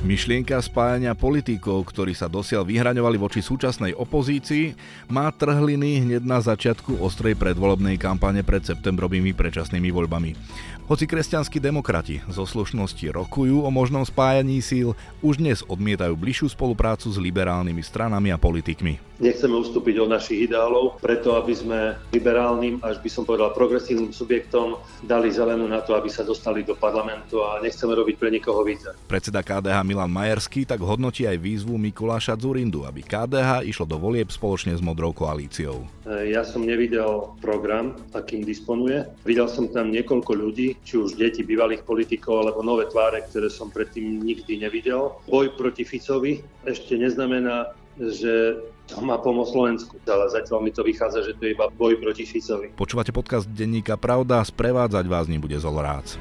Myšlienka spájania politikov, ktorí sa dosiaľ vyhraňovali voči súčasnej opozícii, má trhliny hneď na začiatku ostrej predvolebnej kampane pred septembrovými predčasnými voľbami. Hoci kresťanskí demokrati zo slušnosti rokujú o možnom spájaní síl, už dnes odmietajú bližšiu spoluprácu s liberálnymi stranami a politikmi. Nechceme ustúpiť od našich ideálov, preto aby sme liberálnym, až by som povedal progresívnym subjektom dali zelenú na to, aby sa dostali do parlamentu a nechceme robiť pre nikoho více. Predseda KDH Milan Majerský tak hodnotí aj výzvu Mikuláša Zurindu, aby KDH išlo do volieb spoločne s Modrou koalíciou. Ja som nevidel program, akým disponuje. Videl som tam niekoľko ľudí, či už deti bývalých politikov alebo nové tváre, ktoré som predtým nikdy nevidel. Boj proti Ficovi ešte neznamená, že to má pomôcť Slovensku, ale zatiaľ mi to vychádza, že to je iba boj proti Ficovi. Počúvate podcast Denníka Pravda, sprevádzať vás nebude Zolorác.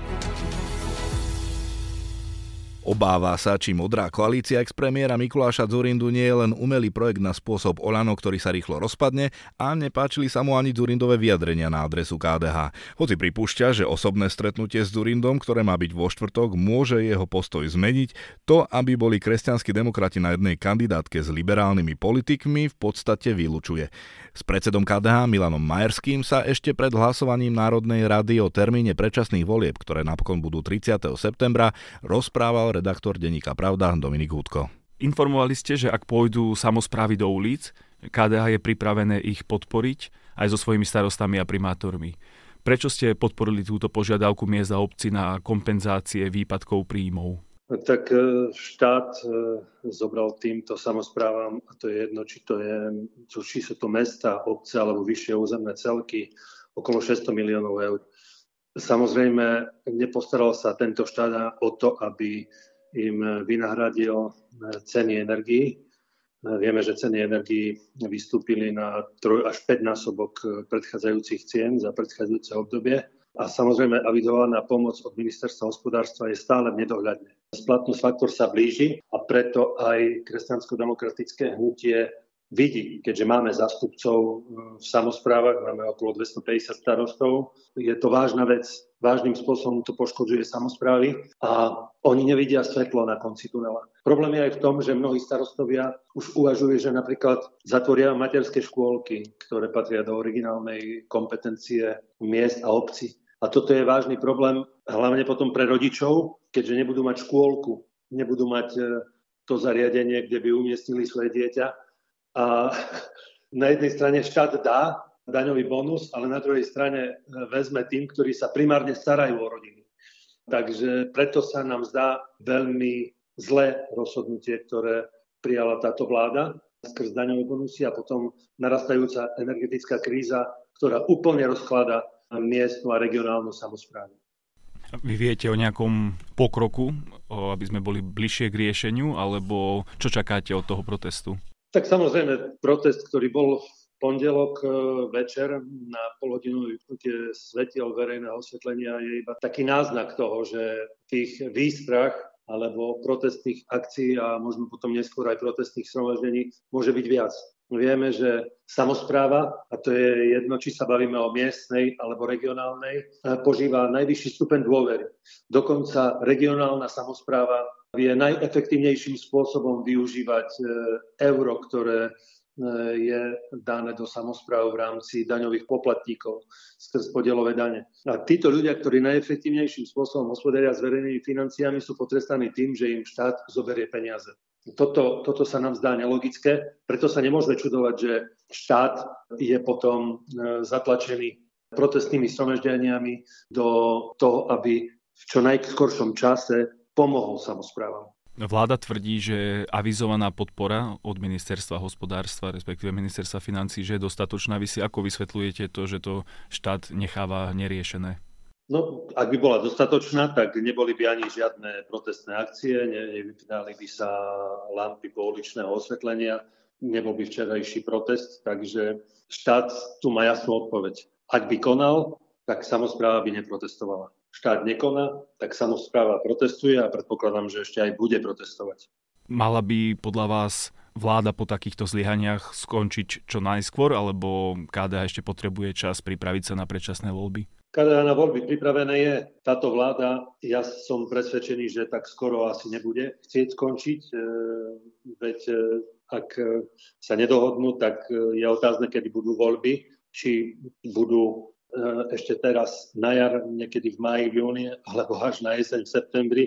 Obáva sa, či modrá koalícia ex-premiéra Mikuláša Zurindu nie je len umelý projekt na spôsob Olano, ktorý sa rýchlo rozpadne a nepáčili sa mu ani Zurindové vyjadrenia na adresu KDH. Hoci pripúšťa, že osobné stretnutie s Zurindom, ktoré má byť vo štvrtok, môže jeho postoj zmeniť, to, aby boli kresťanskí demokrati na jednej kandidátke s liberálnymi politikmi, v podstate vylučuje. S predsedom KDH Milanom Majerským sa ešte pred hlasovaním Národnej rady o termíne predčasných volieb, ktoré napokon budú 30. septembra, rozprával redaktor denníka Pravda Dominik Hudko. Informovali ste, že ak pôjdu samozprávy do ulic, KDH je pripravené ich podporiť aj so svojimi starostami a primátormi. Prečo ste podporili túto požiadavku miest a obci na kompenzácie výpadkov príjmov? Tak e, štát e, zobral týmto samozprávam, a to je jedno, či, to je, či sú to mesta, obce alebo vyššie územné celky, okolo 600 miliónov eur. Samozrejme, nepostaral sa tento štát o to, aby im vynahradil ceny energií. Vieme, že ceny energií vystúpili na 3 až 5 násobok predchádzajúcich cien za predchádzajúce obdobie. A samozrejme, avizovaná pomoc od ministerstva hospodárstva je stále v nedohľadne. Splatnosť faktor sa blíži a preto aj kresťansko-demokratické hnutie vidí, keďže máme zástupcov e, v samozprávach, máme okolo 250 starostov, je to vážna vec, vážnym spôsobom to poškodzuje samozprávy a oni nevidia svetlo na konci tunela. Problém je aj v tom, že mnohí starostovia už uvažujú, že napríklad zatvoria materské škôlky, ktoré patria do originálnej kompetencie miest a obcí. A toto je vážny problém, hlavne potom pre rodičov, keďže nebudú mať škôlku, nebudú mať e, to zariadenie, kde by umiestnili svoje dieťa a na jednej strane štát dá daňový bonus, ale na druhej strane e, vezme tým, ktorí sa primárne starajú o rodiny. Takže preto sa nám zdá veľmi zlé rozhodnutie, ktoré prijala táto vláda skrz daňové bonusy a potom narastajúca energetická kríza, ktorá úplne rozklada miestnu a regionálnu samozprávu. Vy viete o nejakom pokroku, aby sme boli bližšie k riešeniu, alebo čo čakáte od toho protestu? Tak samozrejme, protest, ktorý bol v pondelok e, večer na polhodinové vypnutie svetiel verejného osvetlenia je iba taký náznak toho, že tých výstrach alebo protestných akcií a možno potom neskôr aj protestných sromaždení môže byť viac. Vieme, že samozpráva, a to je jedno, či sa bavíme o miestnej alebo regionálnej, e, požíva najvyšší stupeň dôvery. Dokonca regionálna samozpráva vie najefektívnejším spôsobom využívať e, euro, ktoré je dané do samozpráv v rámci daňových poplatníkov skrz podielové dane. A títo ľudia, ktorí najefektívnejším spôsobom hospodária s verejnými financiami, sú potrestaní tým, že im štát zoberie peniaze. Toto, toto sa nám zdá nelogické, preto sa nemôžeme čudovať, že štát je potom e, zatlačený protestnými sromaždeniami do toho, aby v čo najskoršom čase pomohol samozprávam. Vláda tvrdí, že avizovaná podpora od ministerstva hospodárstva, respektíve ministerstva financí, že je dostatočná. Vy si ako vysvetľujete to, že to štát necháva neriešené? No, ak by bola dostatočná, tak neboli by ani žiadne protestné akcie, nevypínali by sa lampy pouličného osvetlenia, nebol by včerajší protest, takže štát tu má jasnú odpoveď. Ak by konal, tak samozpráva by neprotestovala štát nekoná, tak samozpráva protestuje a predpokladám, že ešte aj bude protestovať. Mala by podľa vás vláda po takýchto zlyhaniach skončiť čo najskôr, alebo KDH ešte potrebuje čas pripraviť sa na predčasné voľby? KDH na voľby pripravené je. Táto vláda, ja som presvedčený, že tak skoro asi nebude chcieť skončiť, e, veď e, ak sa nedohodnú, tak je otázne, kedy budú voľby, či budú ešte teraz na jar, niekedy v maji, v júni, alebo až na jeseň, v septembri.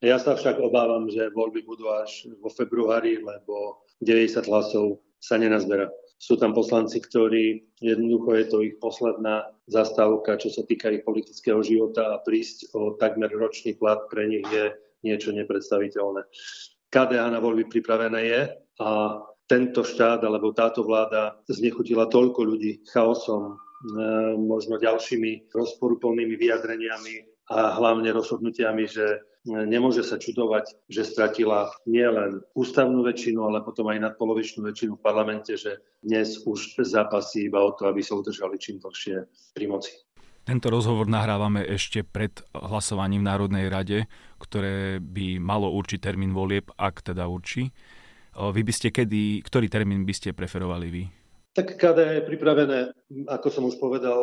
Ja sa však obávam, že voľby budú až vo februári, lebo 90 hlasov sa nenazberá. Sú tam poslanci, ktorí jednoducho je to ich posledná zastávka, čo sa týka ich politického života a prísť o takmer ročný plat pre nich je niečo nepredstaviteľné. KDH na voľby pripravené je a tento štát alebo táto vláda znechutila toľko ľudí chaosom, e, možno ďalšími rozporuplnými vyjadreniami a hlavne rozhodnutiami, že nemôže sa čudovať, že stratila nielen ústavnú väčšinu, ale potom aj nadpolovičnú väčšinu v parlamente, že dnes už zapasí iba o to, aby sa udržali čím dlhšie pri moci. Tento rozhovor nahrávame ešte pred hlasovaním v Národnej rade, ktoré by malo určiť termín volieb, ak teda určí. Vy by ste kedy, ktorý termín by ste preferovali vy? Tak KD je pripravené, ako som už povedal,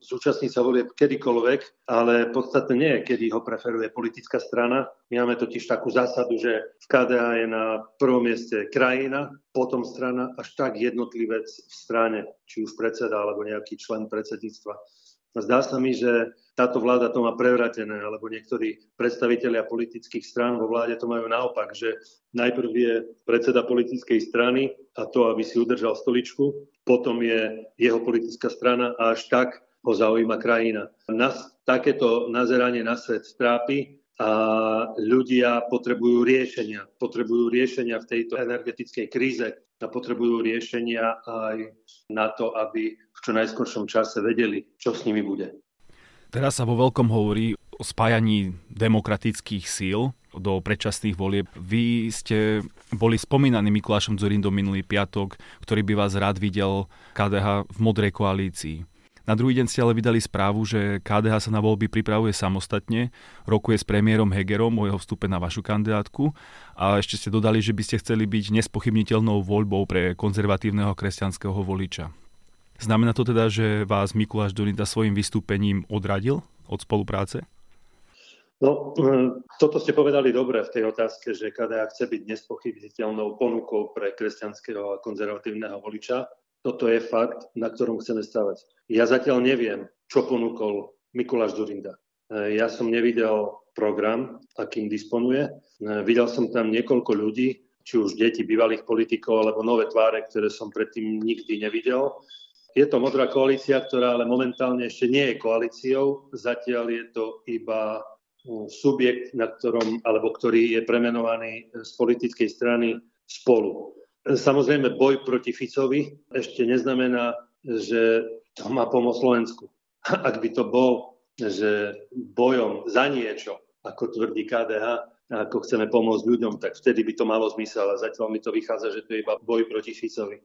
zúčastniť sa volieb kedykoľvek, ale podstatne nie je, kedy ho preferuje politická strana. My máme totiž takú zásadu, že v KDA je na prvom mieste krajina, potom strana, až tak jednotlivec v strane, či už predseda alebo nejaký člen predsedníctva. Zdá sa mi, že táto vláda to má prevratené, alebo niektorí predstavitelia politických strán vo vláde to majú naopak, že najprv je predseda politickej strany a to, aby si udržal stoličku, potom je jeho politická strana a až tak ho zaujíma krajina. Nás takéto nazeranie na svet trápi ľudia potrebujú riešenia. Potrebujú riešenia v tejto energetickej kríze a potrebujú riešenia aj na to, aby v čo najskoršom čase vedeli, čo s nimi bude. Teraz sa vo veľkom hovorí o spájaní demokratických síl do predčasných volieb. Vy ste boli spomínaní Mikulášom Zurindom minulý piatok, ktorý by vás rád videl KDH v modrej koalícii. Na druhý deň ste ale vydali správu, že KDH sa na voľby pripravuje samostatne, rokuje s premiérom Hegerom o jeho vstupe na vašu kandidátku a ešte ste dodali, že by ste chceli byť nespochybniteľnou voľbou pre konzervatívneho kresťanského voliča. Znamená to teda, že vás Mikuláš Dorinda svojim vystúpením odradil od spolupráce? No, hm, toto ste povedali dobre v tej otázke, že KDA chce byť nespochybniteľnou ponukou pre kresťanského a konzervatívneho voliča. Toto je fakt, na ktorom chceme stavať. Ja zatiaľ neviem, čo ponúkol Mikuláš Zurinda. E, ja som nevidel program, akým disponuje. E, videl som tam niekoľko ľudí, či už deti bývalých politikov, alebo nové tváre, ktoré som predtým nikdy nevidel. Je to modrá koalícia, ktorá ale momentálne ešte nie je koalíciou. Zatiaľ je to iba subjekt, na ktorom, alebo ktorý je premenovaný z politickej strany spolu. Samozrejme, boj proti Ficovi ešte neznamená, že to má pomôcť Slovensku. Ak by to bol, že bojom za niečo, ako tvrdí KDH, ako chceme pomôcť ľuďom, tak vtedy by to malo zmysel. A zatiaľ mi to vychádza, že to je iba boj proti Ficovi.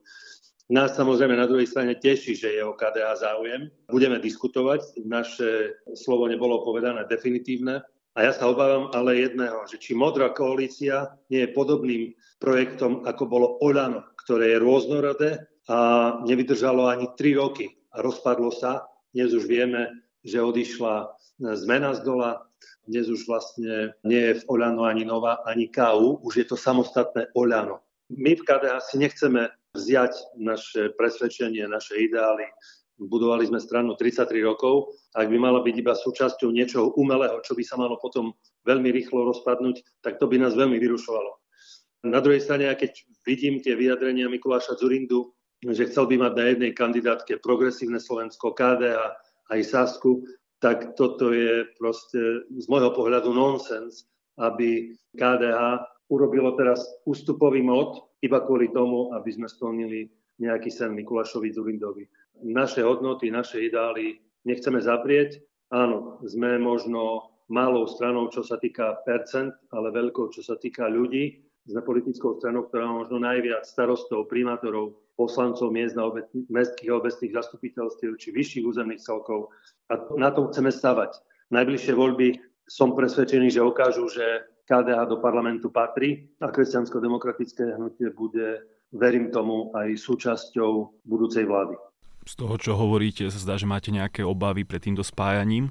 Nás samozrejme na druhej strane teší, že je o KDH záujem. Budeme diskutovať. Naše slovo nebolo povedané definitívne. A ja sa obávam ale jedného, že či modrá koalícia nie je podobným projektom, ako bolo Oľano, ktoré je rôznorodé a nevydržalo ani tri roky a rozpadlo sa. Dnes už vieme, že odišla zmena z dola, dnes už vlastne nie je v Oľano ani Nova, ani KU, už je to samostatné Oľano. My v KDH si nechceme vziať naše presvedčenie, naše ideály budovali sme stranu 33 rokov. Ak by mala byť iba súčasťou niečoho umelého, čo by sa malo potom veľmi rýchlo rozpadnúť, tak to by nás veľmi vyrušovalo. Na druhej strane, keď vidím tie vyjadrenia Mikuláša Zurindu, že chcel by mať na jednej kandidátke progresívne Slovensko, KDH aj Sasku, tak toto je proste z môjho pohľadu nonsens, aby KDH urobilo teraz ústupový mod iba kvôli tomu, aby sme splnili nejaký sen Mikulášovi Zurindovi naše hodnoty, naše ideály nechceme zaprieť. Áno, sme možno malou stranou, čo sa týka percent, ale veľkou, čo sa týka ľudí. Sme politickou stranou, ktorá má možno najviac starostov, primátorov, poslancov miest na obec, mestských a obecných zastupiteľstiev či vyšších územných celkov. A na tom chceme stavať. Najbližšie voľby som presvedčený, že ukážu, že KDH do parlamentu patrí a kresťansko-demokratické hnutie bude, verím tomu, aj súčasťou budúcej vlády. Z toho, čo hovoríte, sa zdá, že máte nejaké obavy pred týmto spájaním.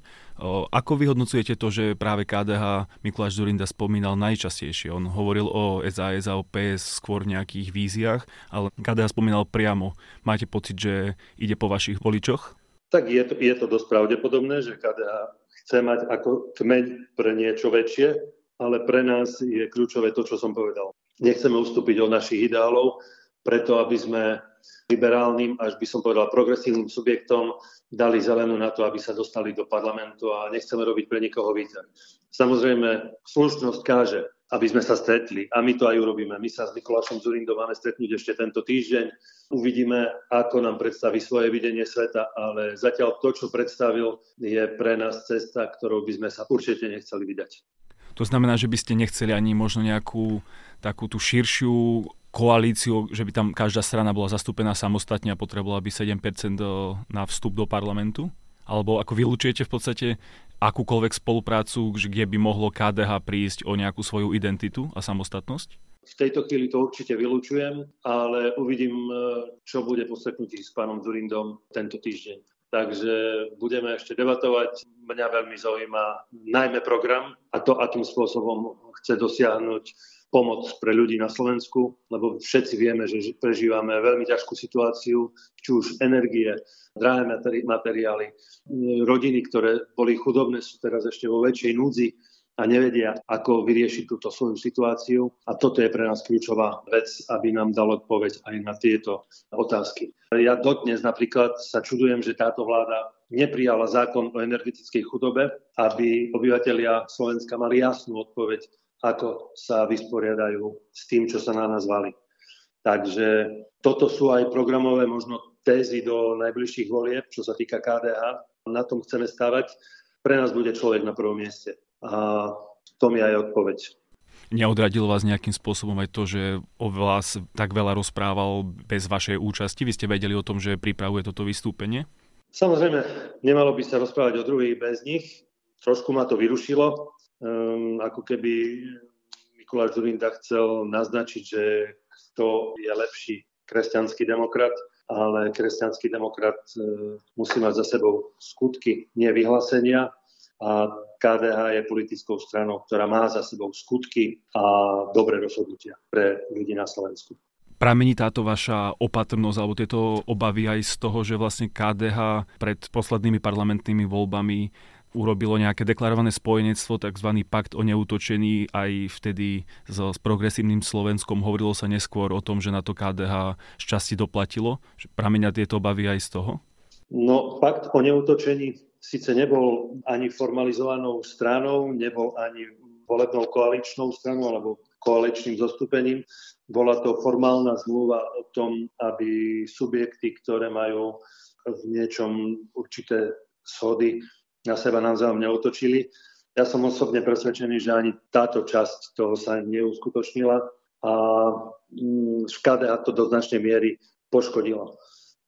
Ako vyhodnocujete to, že práve KDH Mikuláš Zurinda spomínal najčastejšie? On hovoril o SAS a o PS skôr v nejakých víziách, ale KDH spomínal priamo. Máte pocit, že ide po vašich voličoch? Tak je to, je to dosť pravdepodobné, že KDH chce mať ako kmeň pre niečo väčšie, ale pre nás je kľúčové to, čo som povedal. Nechceme ustúpiť od našich ideálov, preto aby sme liberálnym, až by som povedal progresívnym subjektom dali zelenú na to, aby sa dostali do parlamentu a nechceme robiť pre nikoho výťah. Samozrejme, slušnosť káže, aby sme sa stretli a my to aj urobíme. My sa s Mikulášom Zurindom máme stretnúť ešte tento týždeň. Uvidíme, ako nám predstaví svoje videnie sveta, ale zatiaľ to, čo predstavil, je pre nás cesta, ktorou by sme sa určite nechceli vydať. To znamená, že by ste nechceli ani možno nejakú takú tú širšiu koalíciu, že by tam každá strana bola zastúpená samostatne a potrebovala by 7% do, na vstup do parlamentu? Alebo ako vylúčujete v podstate akúkoľvek spoluprácu, kde by mohlo KDH prísť o nejakú svoju identitu a samostatnosť? V tejto chvíli to určite vylúčujem, ale uvidím, e, čo bude po stretnutí s pánom Zurindom tento týždeň. Takže budeme ešte debatovať. Mňa veľmi zaujíma najmä program a to, akým spôsobom chce dosiahnuť pomoc pre ľudí na Slovensku, lebo všetci vieme, že prežívame veľmi ťažkú situáciu, či už energie, drahé materiály. Rodiny, ktoré boli chudobné, sú teraz ešte vo väčšej núdzi a nevedia, ako vyriešiť túto svoju situáciu. A toto je pre nás kľúčová vec, aby nám dal odpoveď aj na tieto otázky. Ja dodnes napríklad sa čudujem, že táto vláda neprijala zákon o energetickej chudobe, aby obyvateľia Slovenska mali jasnú odpoveď ako sa vysporiadajú s tým, čo sa na nás valí. Takže toto sú aj programové možno tézy do najbližších volieb, čo sa týka KDH. Na tom chceme stavať. Pre nás bude človek na prvom mieste. A to mi aj odpoveď. Neodradilo vás nejakým spôsobom aj to, že o vás tak veľa rozprával bez vašej účasti? Vy ste vedeli o tom, že pripravuje toto vystúpenie? Samozrejme, nemalo by sa rozprávať o druhých bez nich. Trošku ma to vyrušilo, um, ako keby Mikuláš Zurinda chcel naznačiť, že kto je lepší kresťanský demokrat, ale kresťanský demokrat uh, musí mať za sebou skutky, nie vyhlásenia a KDH je politickou stranou, ktorá má za sebou skutky a dobré rozhodnutia pre ľudí na Slovensku. Pramení táto vaša opatrnosť alebo tieto obavy aj z toho, že vlastne KDH pred poslednými parlamentnými voľbami urobilo nejaké deklarované spojenectvo, tzv. pakt o neútočení aj vtedy so, s progresívnym Slovenskom. Hovorilo sa neskôr o tom, že na to KDH šťastie doplatilo. Pramenia tieto obavy aj z toho? No, pakt o neútočení síce nebol ani formalizovanou stranou, nebol ani volebnou koaličnou stranou alebo koaličným zostúpením. Bola to formálna zmluva o tom, aby subjekty, ktoré majú v niečom určité schody, na seba navzájom neotočili. Ja som osobne presvedčený, že ani táto časť toho sa neuskutočnila a mm, KDH to do značnej miery poškodilo.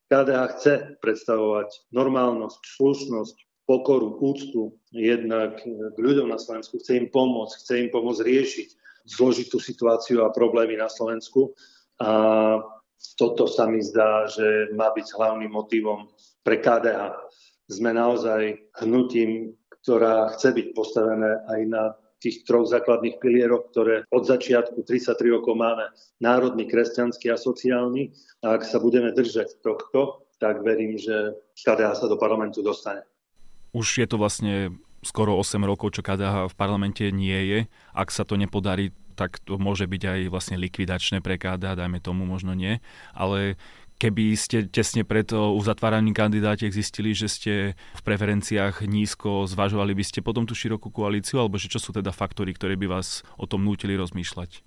KDH chce predstavovať normálnosť, slušnosť, pokoru, úctu jednak k ľuďom na Slovensku, chce im pomôcť, chce im pomôcť riešiť zložitú situáciu a problémy na Slovensku. A toto sa mi zdá, že má byť hlavným motivom pre KDH sme naozaj hnutím, ktorá chce byť postavené aj na tých troch základných pilieroch, ktoré od začiatku 33 rokov máme národný, kresťanský a sociálny. A ak sa budeme držať tohto, tak verím, že KDH sa do parlamentu dostane. Už je to vlastne skoro 8 rokov, čo KDH v parlamente nie je. Ak sa to nepodarí, tak to môže byť aj vlastne likvidačné pre KDH, dajme tomu, možno nie. Ale keby ste tesne pred uzatváraním kandidátiek zistili, že ste v preferenciách nízko, zvažovali by ste potom tú širokú koalíciu, alebo že čo sú teda faktory, ktoré by vás o tom nútili rozmýšľať?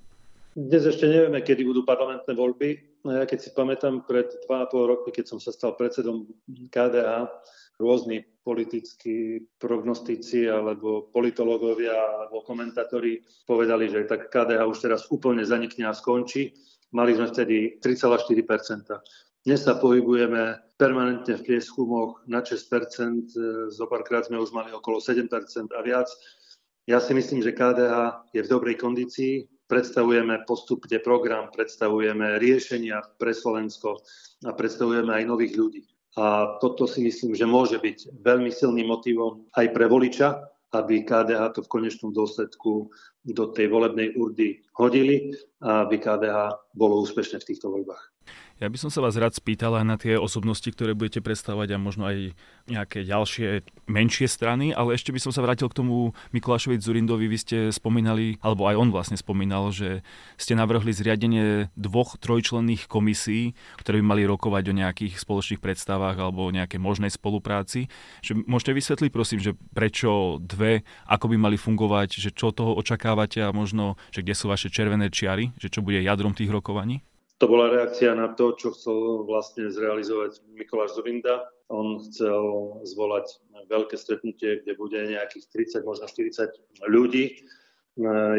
Dnes ešte nevieme, kedy budú parlamentné voľby. No ja keď si pamätám, pred 2,5 roky, keď som sa stal predsedom KDA, rôzni politickí prognostici alebo politológovia alebo komentátori povedali, že tak KDH už teraz úplne zanikne a skončí. Mali sme vtedy 3,4 Dnes sa pohybujeme permanentne v prieskumoch na 6 zo párkrát sme už mali okolo 7% a viac. Ja si myslím, že KDH je v dobrej kondícii, predstavujeme postupne program, predstavujeme riešenia pre Slovensko a predstavujeme aj nových ľudí. A toto si myslím, že môže byť veľmi silným motivom aj pre voliča, aby KDH to v konečnom dôsledku do tej volebnej urdy hodili a aby KDH bolo úspešné v týchto voľbách. Ja by som sa vás rád spýtal aj na tie osobnosti, ktoré budete predstavovať a možno aj nejaké ďalšie menšie strany, ale ešte by som sa vrátil k tomu Mikulášovi Zurindovi. Vy ste spomínali, alebo aj on vlastne spomínal, že ste navrhli zriadenie dvoch trojčlenných komisí, ktoré by mali rokovať o nejakých spoločných predstavách alebo o nejakej možnej spolupráci. Že môžete vysvetliť, prosím, že prečo dve, ako by mali fungovať, že čo toho očakávate a možno, že kde sú vaše červené čiary, že čo bude jadrom tých rokovaní? To bola reakcia na to, čo chcel vlastne zrealizovať Mikuláš Zurinda. On chcel zvolať veľké stretnutie, kde bude nejakých 30, možno 40 ľudí.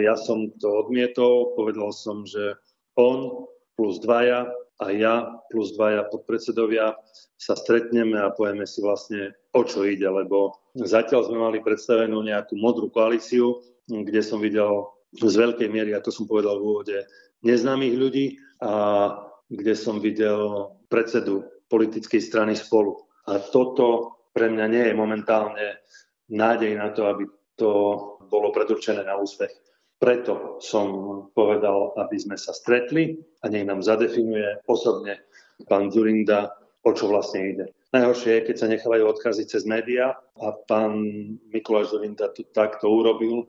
Ja som to odmietol, povedal som, že on plus dvaja a ja plus dvaja podpredsedovia sa stretneme a povieme si vlastne, o čo ide, lebo zatiaľ sme mali predstavenú nejakú modrú koalíciu, kde som videl z veľkej miery, ako som povedal v úvode, neznámych ľudí a kde som videl predsedu politickej strany spolu. A toto pre mňa nie je momentálne nádej na to, aby to bolo predurčené na úspech. Preto som povedal, aby sme sa stretli a nech nám zadefinuje osobne pán Zurinda, o čo vlastne ide. Najhoršie je, keď sa nechávajú odkazy cez médiá a pán Mikuláš Zurinda to takto urobil,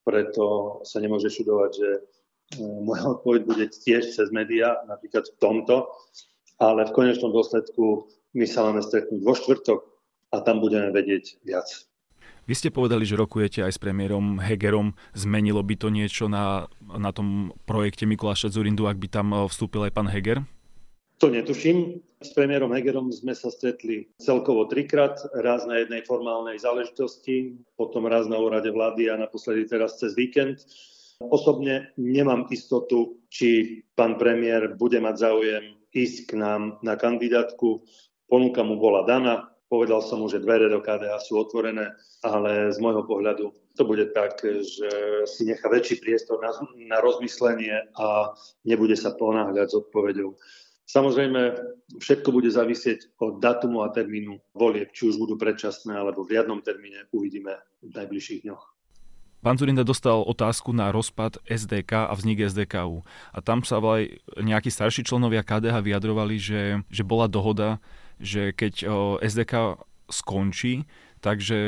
preto sa nemôže čudovať, že moja odpoveď bude tiež cez médiá, napríklad v tomto, ale v konečnom dôsledku my sa máme stretnúť vo štvrtok a tam budeme vedieť viac. Vy ste povedali, že rokujete aj s premiérom Hegerom. Zmenilo by to niečo na, na tom projekte Mikuláša Zurindu, ak by tam eh, vstúpil aj pán Heger? To netuším. S premiérom Hegerom sme sa stretli celkovo trikrát, raz na jednej formálnej záležitosti, potom raz na úrade vlády a naposledy teraz cez víkend. Osobne nemám istotu, či pán premiér bude mať záujem ísť k nám na kandidátku. Ponuka mu bola daná, povedal som mu, že dvere do KDH sú otvorené, ale z môjho pohľadu to bude tak, že si nechá väčší priestor na, na rozmyslenie a nebude sa ponáhľať s odpovedou. Samozrejme, všetko bude závisieť od datumu a termínu volieb, či už budú predčasné alebo v riadnom termíne, uvidíme v najbližších dňoch. Pán Zurinda dostal otázku na rozpad SDK a vznik SDKU. A tam sa aj nejakí starší členovia KDH vyjadrovali, že, že bola dohoda, že keď SDK skončí, takže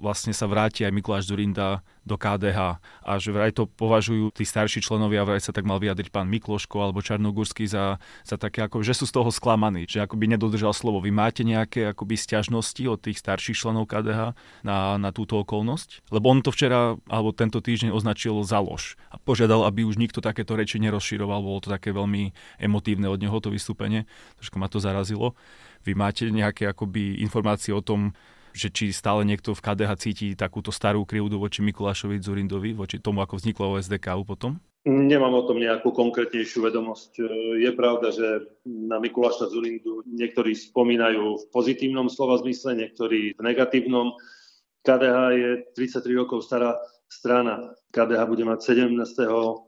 vlastne sa vráti aj Mikuláš Zurinda do KDH a že vraj to považujú tí starší členovia, vraj sa tak mal vyjadriť pán Mikloško alebo Čarnogurský za, za také ako, že sú z toho sklamaní, že akoby nedodržal slovo. Vy máte nejaké akoby stiažnosti od tých starších členov KDH na, na túto okolnosť? Lebo on to včera alebo tento týždeň označil za lož a požiadal, aby už nikto takéto reči nerozširoval, bolo to také veľmi emotívne od neho to vystúpenie, trošku ma to zarazilo. Vy máte nejaké akoby informácie o tom, že či stále niekto v KDH cíti takúto starú krivdu voči Mikulášovi Zurindovi, voči tomu, ako vzniklo OSDK potom? Nemám o tom nejakú konkrétnejšiu vedomosť. Je pravda, že na Mikuláša Zurindu niektorí spomínajú v pozitívnom slova zmysle, niektorí v negatívnom. KDH je 33 rokov stará strana. KDH bude mať 17.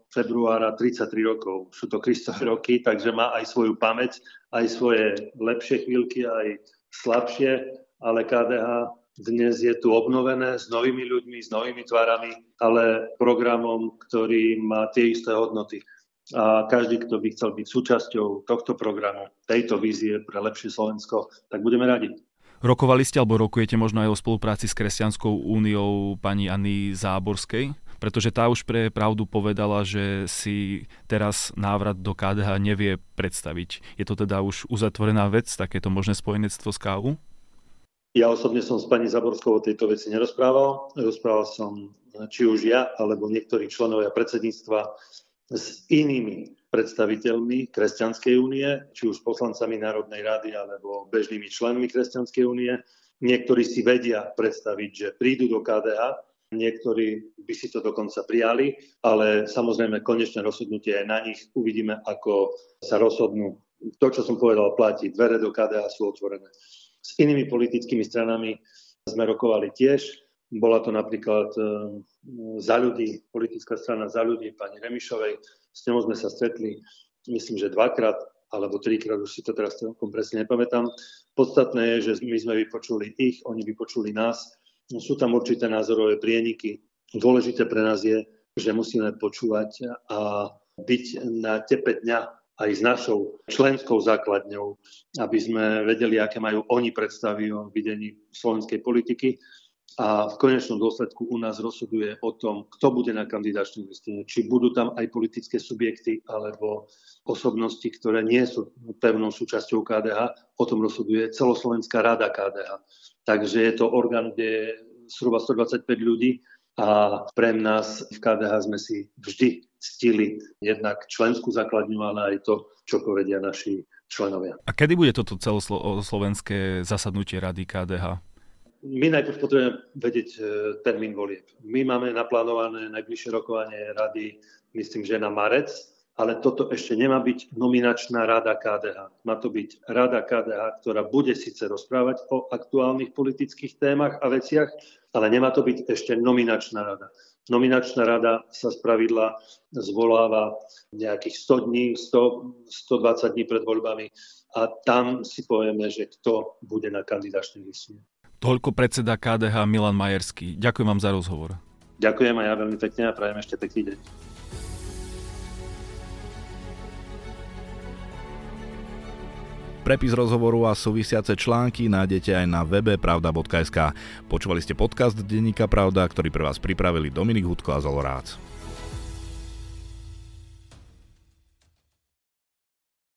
februára 33 rokov. Sú to Kristové roky, takže má aj svoju pamäť, aj svoje lepšie chvíľky, aj slabšie ale KDH dnes je tu obnovené s novými ľuďmi, s novými tvárami, ale programom, ktorý má tie isté hodnoty. A každý, kto by chcel byť súčasťou tohto programu, tejto vízie pre lepšie Slovensko, tak budeme radi. Rokovali ste alebo rokujete možno aj o spolupráci s Kresťanskou úniou pani Anny Záborskej? Pretože tá už pre pravdu povedala, že si teraz návrat do KDH nevie predstaviť. Je to teda už uzatvorená vec, takéto možné spojenectvo s KU? Ja osobne som s pani Zaborskou o tejto veci nerozprával. Rozprával som či už ja, alebo niektorí členovia predsedníctva s inými predstaviteľmi Kresťanskej únie, či už poslancami Národnej rady alebo bežnými členmi Kresťanskej únie. Niektorí si vedia predstaviť, že prídu do KDH, niektorí by si to dokonca prijali, ale samozrejme konečné rozhodnutie je na nich. Uvidíme, ako sa rozhodnú. To, čo som povedal, platí. Dvere do KDH sú otvorené. S inými politickými stranami sme rokovali tiež. Bola to napríklad e, za ľudí, politická strana za ľudí pani Remišovej. S ňou sme sa stretli, myslím, že dvakrát alebo trikrát, už si to teraz celkom presne nepamätám. Podstatné je, že my sme vypočuli ich, oni vypočuli nás. Sú tam určité názorové prieniky. Dôležité pre nás je, že musíme počúvať a byť na tepe dňa aj s našou členskou základňou, aby sme vedeli, aké majú oni predstavy o videní slovenskej politiky a v konečnom dôsledku u nás rozhoduje o tom, kto bude na kandidačnej listine. Či budú tam aj politické subjekty alebo osobnosti, ktoré nie sú pevnou súčasťou KDH. O tom rozhoduje celoslovenská rada KDH. Takže je to orgán, kde je zhruba 125 ľudí a pre nás v KDH sme si vždy stili jednak členskú základňu, ale aj to, čo povedia naši členovia. A kedy bude toto celoslovenské zasadnutie rady KDH? my najprv potrebujeme vedieť e, termín volieb. My máme naplánované najbližšie rokovanie rady, myslím, že na marec, ale toto ešte nemá byť nominačná rada KDH. Má to byť rada KDH, ktorá bude síce rozprávať o aktuálnych politických témach a veciach, ale nemá to byť ešte nominačná rada. Nominačná rada sa spravidla zvoláva nejakých 100 dní, 100, 120 dní pred voľbami a tam si povieme, že kto bude na kandidačnej listine. Toľko predseda KDH Milan Majerský. Ďakujem vám za rozhovor. Ďakujem a ja veľmi pekne a prajem ešte pekný deň. Prepis rozhovoru a súvisiace články nájdete aj na webe pravda.sk. Počúvali ste podcast Denníka Pravda, ktorý pre vás pripravili Dominik Hudko a Zolorác.